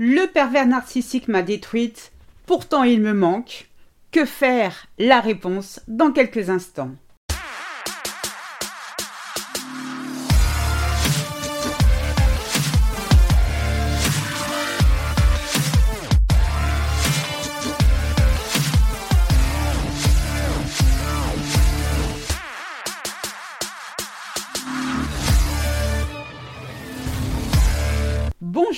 Le pervers narcissique m'a détruite, pourtant il me manque. Que faire? La réponse dans quelques instants.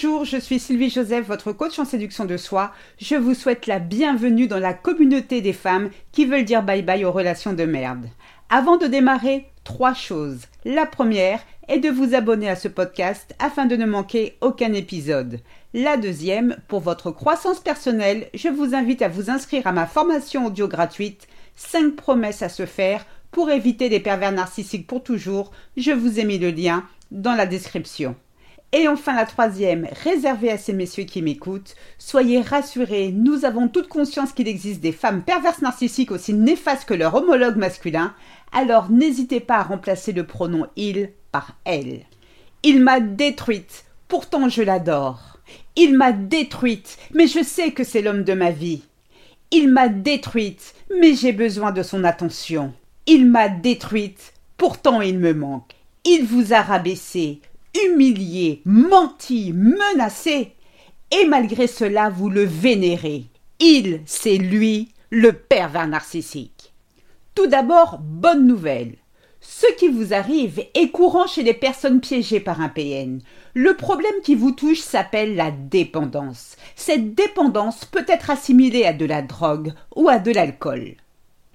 Bonjour, je suis Sylvie Joseph, votre coach en séduction de soi. Je vous souhaite la bienvenue dans la communauté des femmes qui veulent dire bye bye aux relations de merde. Avant de démarrer, trois choses. La première est de vous abonner à ce podcast afin de ne manquer aucun épisode. La deuxième, pour votre croissance personnelle, je vous invite à vous inscrire à ma formation audio gratuite 5 promesses à se faire pour éviter des pervers narcissiques pour toujours. Je vous ai mis le lien dans la description. Et enfin la troisième, réservée à ces messieurs qui m'écoutent, soyez rassurés, nous avons toute conscience qu'il existe des femmes perverses narcissiques aussi néfastes que leur homologue masculin, alors n'hésitez pas à remplacer le pronom il par elle. Il m'a détruite, pourtant je l'adore. Il m'a détruite, mais je sais que c'est l'homme de ma vie. Il m'a détruite, mais j'ai besoin de son attention. Il m'a détruite, pourtant il me manque. Il vous a rabaissé, humilié, menti, menacé. Et malgré cela, vous le vénérez. Il, c'est lui, le pervers narcissique. Tout d'abord, bonne nouvelle. Ce qui vous arrive est courant chez les personnes piégées par un PN. Le problème qui vous touche s'appelle la dépendance. Cette dépendance peut être assimilée à de la drogue ou à de l'alcool.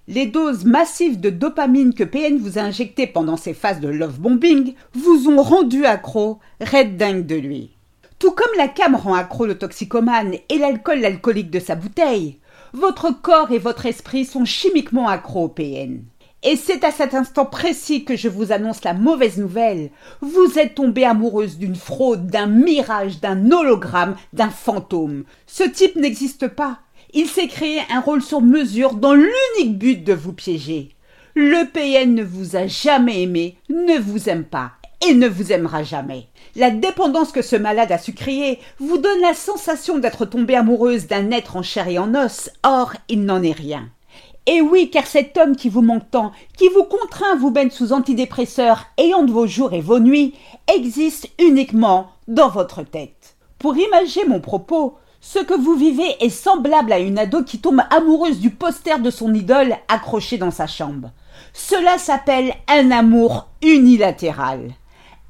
Les doses massives de dopamine que PN vous a injectées pendant ces phases de love bombing vous ont rendu accro, red dingue de lui. Tout comme la cam rend accro le toxicomane et l'alcool l'alcoolique de sa bouteille, votre corps et votre esprit sont chimiquement accros au PN. Et c'est à cet instant précis que je vous annonce la mauvaise nouvelle. Vous êtes tombée amoureuse d'une fraude, d'un mirage, d'un hologramme, d'un fantôme. Ce type n'existe pas. Il s'est créé un rôle sur mesure dans l'unique but de vous piéger. Le PN ne vous a jamais aimé, ne vous aime pas et ne vous aimera jamais. La dépendance que ce malade a su créer vous donne la sensation d'être tombée amoureuse d'un être en chair et en os, or il n'en est rien. Et oui, car cet homme qui vous manque tant, qui vous contraint vous mettre sous antidépresseurs ayant de vos jours et vos nuits, existe uniquement dans votre tête. Pour imaginer mon propos, ce que vous vivez est semblable à une ado qui tombe amoureuse du poster de son idole accroché dans sa chambre. Cela s'appelle un amour unilatéral.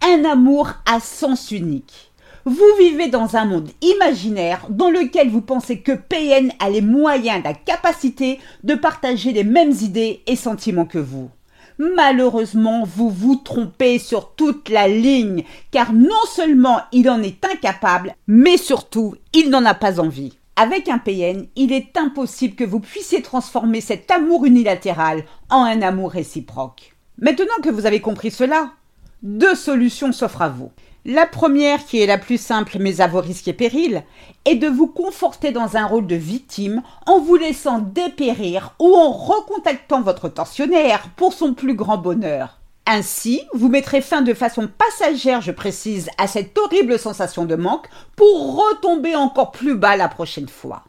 Un amour à sens unique. Vous vivez dans un monde imaginaire dans lequel vous pensez que PN a les moyens, la capacité de partager les mêmes idées et sentiments que vous. Malheureusement, vous vous trompez sur toute la ligne, car non seulement il en est incapable, mais surtout, il n'en a pas envie. Avec un PN, il est impossible que vous puissiez transformer cet amour unilatéral en un amour réciproque. Maintenant que vous avez compris cela, deux solutions s'offrent à vous. La première, qui est la plus simple mais à vos risques et périls, est de vous conforter dans un rôle de victime en vous laissant dépérir ou en recontactant votre tortionnaire pour son plus grand bonheur. Ainsi, vous mettrez fin de façon passagère, je précise, à cette horrible sensation de manque pour retomber encore plus bas la prochaine fois.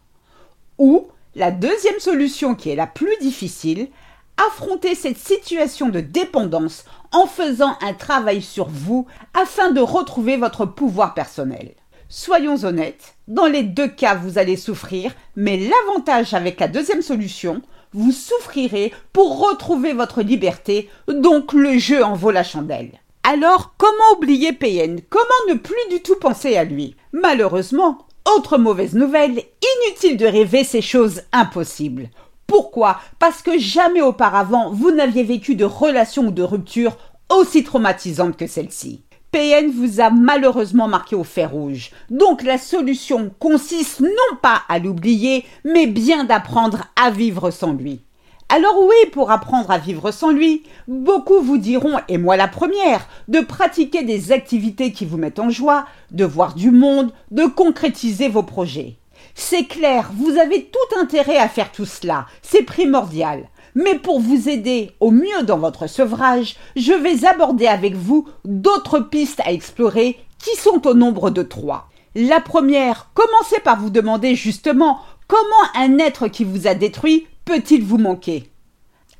Ou, la deuxième solution qui est la plus difficile, affronter cette situation de dépendance en faisant un travail sur vous afin de retrouver votre pouvoir personnel. Soyons honnêtes, dans les deux cas vous allez souffrir, mais l'avantage avec la deuxième solution, vous souffrirez pour retrouver votre liberté, donc le jeu en vaut la chandelle. Alors, comment oublier PN Comment ne plus du tout penser à lui? Malheureusement, autre mauvaise nouvelle, inutile de rêver ces choses impossibles. Pourquoi? Parce que jamais auparavant vous n'aviez vécu de relation ou de rupture aussi traumatisante que celle-ci. PN vous a malheureusement marqué au fer rouge. Donc la solution consiste non pas à l'oublier, mais bien d'apprendre à vivre sans lui. Alors oui, pour apprendre à vivre sans lui, beaucoup vous diront, et moi la première, de pratiquer des activités qui vous mettent en joie, de voir du monde, de concrétiser vos projets. C'est clair, vous avez tout intérêt à faire tout cela, c'est primordial. Mais pour vous aider au mieux dans votre sevrage, je vais aborder avec vous d'autres pistes à explorer qui sont au nombre de trois. La première, commencez par vous demander justement comment un être qui vous a détruit peut-il vous manquer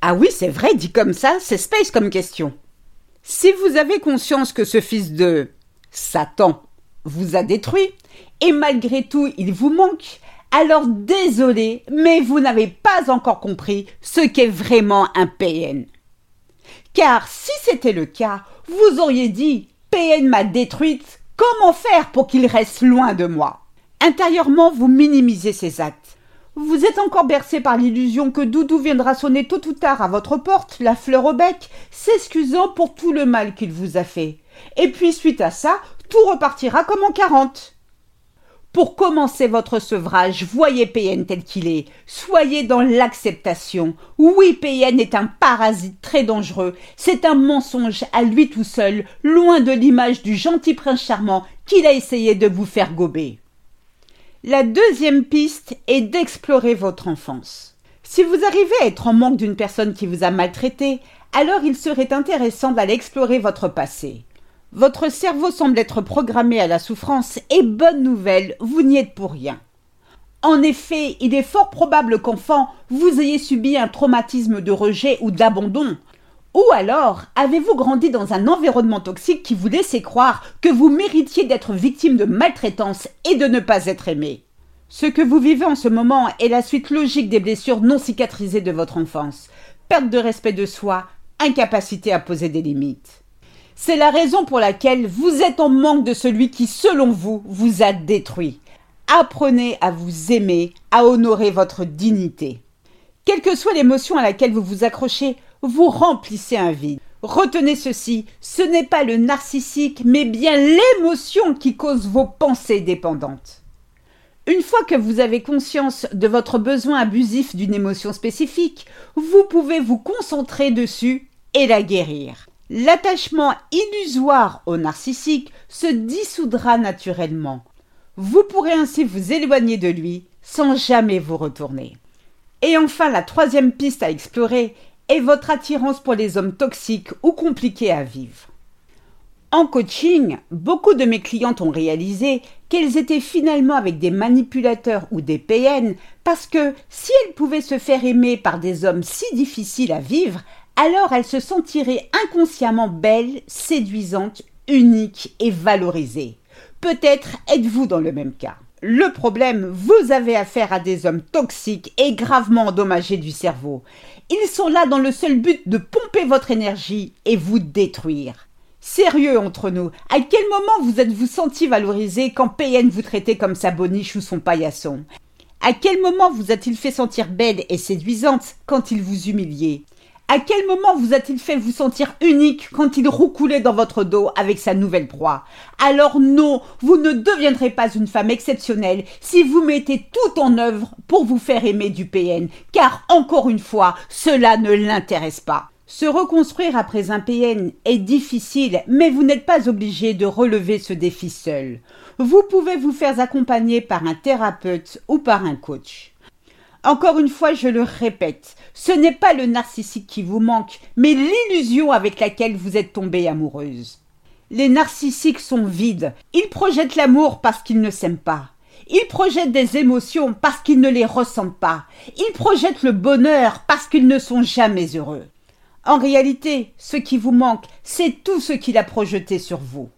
Ah oui, c'est vrai, dit comme ça, c'est space comme question. Si vous avez conscience que ce fils de Satan vous a détruit, et malgré tout il vous manque, alors désolé, mais vous n'avez pas encore compris ce qu'est vraiment un PN. Car si c'était le cas, vous auriez dit PN m'a détruite, comment faire pour qu'il reste loin de moi? Intérieurement, vous minimisez ses actes. Vous êtes encore bercé par l'illusion que Doudou viendra sonner tôt ou tard à votre porte, la fleur au bec, s'excusant pour tout le mal qu'il vous a fait. Et puis, suite à ça, tout repartira comme en quarante. Pour commencer votre sevrage, voyez PN tel qu'il est. Soyez dans l'acceptation. Oui, PN est un parasite très dangereux. C'est un mensonge à lui tout seul, loin de l'image du gentil prince charmant qu'il a essayé de vous faire gober. La deuxième piste est d'explorer votre enfance. Si vous arrivez à être en manque d'une personne qui vous a maltraité, alors il serait intéressant d'aller explorer votre passé. Votre cerveau semble être programmé à la souffrance et bonne nouvelle, vous n'y êtes pour rien. En effet, il est fort probable qu'enfant, vous ayez subi un traumatisme de rejet ou d'abandon. Ou alors, avez-vous grandi dans un environnement toxique qui vous laissait croire que vous méritiez d'être victime de maltraitance et de ne pas être aimé? Ce que vous vivez en ce moment est la suite logique des blessures non cicatrisées de votre enfance. Perte de respect de soi, incapacité à poser des limites. C'est la raison pour laquelle vous êtes en manque de celui qui, selon vous, vous a détruit. Apprenez à vous aimer, à honorer votre dignité. Quelle que soit l'émotion à laquelle vous vous accrochez, vous remplissez un vide. Retenez ceci, ce n'est pas le narcissique, mais bien l'émotion qui cause vos pensées dépendantes. Une fois que vous avez conscience de votre besoin abusif d'une émotion spécifique, vous pouvez vous concentrer dessus et la guérir. L'attachement illusoire au narcissique se dissoudra naturellement. Vous pourrez ainsi vous éloigner de lui sans jamais vous retourner. Et enfin, la troisième piste à explorer est votre attirance pour les hommes toxiques ou compliqués à vivre. En coaching, beaucoup de mes clientes ont réalisé qu'elles étaient finalement avec des manipulateurs ou des PN parce que si elles pouvaient se faire aimer par des hommes si difficiles à vivre, alors elle se sentirait inconsciemment belle, séduisante, unique et valorisée. Peut-être êtes-vous dans le même cas. Le problème, vous avez affaire à des hommes toxiques et gravement endommagés du cerveau. Ils sont là dans le seul but de pomper votre énergie et vous détruire. Sérieux entre nous, à quel moment vous êtes-vous senti valorisé quand PN vous traitait comme sa boniche ou son paillasson? À quel moment vous a-t-il fait sentir belle et séduisante quand il vous humiliait? À quel moment vous a-t-il fait vous sentir unique quand il roucoulait dans votre dos avec sa nouvelle proie? Alors non, vous ne deviendrez pas une femme exceptionnelle si vous mettez tout en œuvre pour vous faire aimer du PN, car encore une fois, cela ne l'intéresse pas. Se reconstruire après un PN est difficile, mais vous n'êtes pas obligé de relever ce défi seul. Vous pouvez vous faire accompagner par un thérapeute ou par un coach. Encore une fois, je le répète, ce n'est pas le narcissique qui vous manque, mais l'illusion avec laquelle vous êtes tombée amoureuse. Les narcissiques sont vides. Ils projettent l'amour parce qu'ils ne s'aiment pas. Ils projettent des émotions parce qu'ils ne les ressentent pas. Ils projettent le bonheur parce qu'ils ne sont jamais heureux. En réalité, ce qui vous manque, c'est tout ce qu'il a projeté sur vous.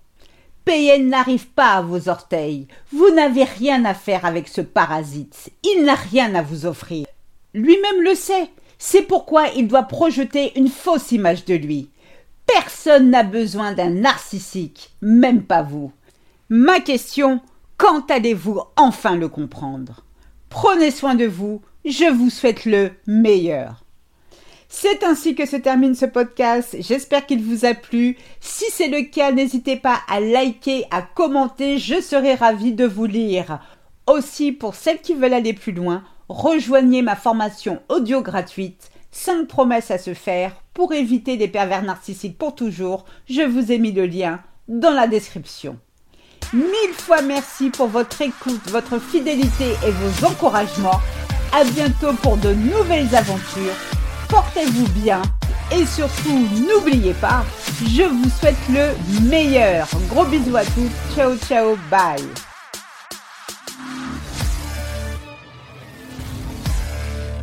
N'arrive pas à vos orteils. Vous n'avez rien à faire avec ce parasite. Il n'a rien à vous offrir. Lui-même le sait. C'est pourquoi il doit projeter une fausse image de lui. Personne n'a besoin d'un narcissique, même pas vous. Ma question, quand allez-vous enfin le comprendre? Prenez soin de vous, je vous souhaite le meilleur. C'est ainsi que se termine ce podcast. J'espère qu'il vous a plu. Si c'est le cas, n'hésitez pas à liker, à commenter. Je serai ravie de vous lire. Aussi, pour celles qui veulent aller plus loin, rejoignez ma formation audio gratuite 5 promesses à se faire pour éviter des pervers narcissiques pour toujours. Je vous ai mis le lien dans la description. Mille fois merci pour votre écoute, votre fidélité et vos encouragements. À bientôt pour de nouvelles aventures portez-vous bien. Et surtout n'oubliez pas, je vous souhaite le meilleur. Gros bisous à tous, ciao ciao, bye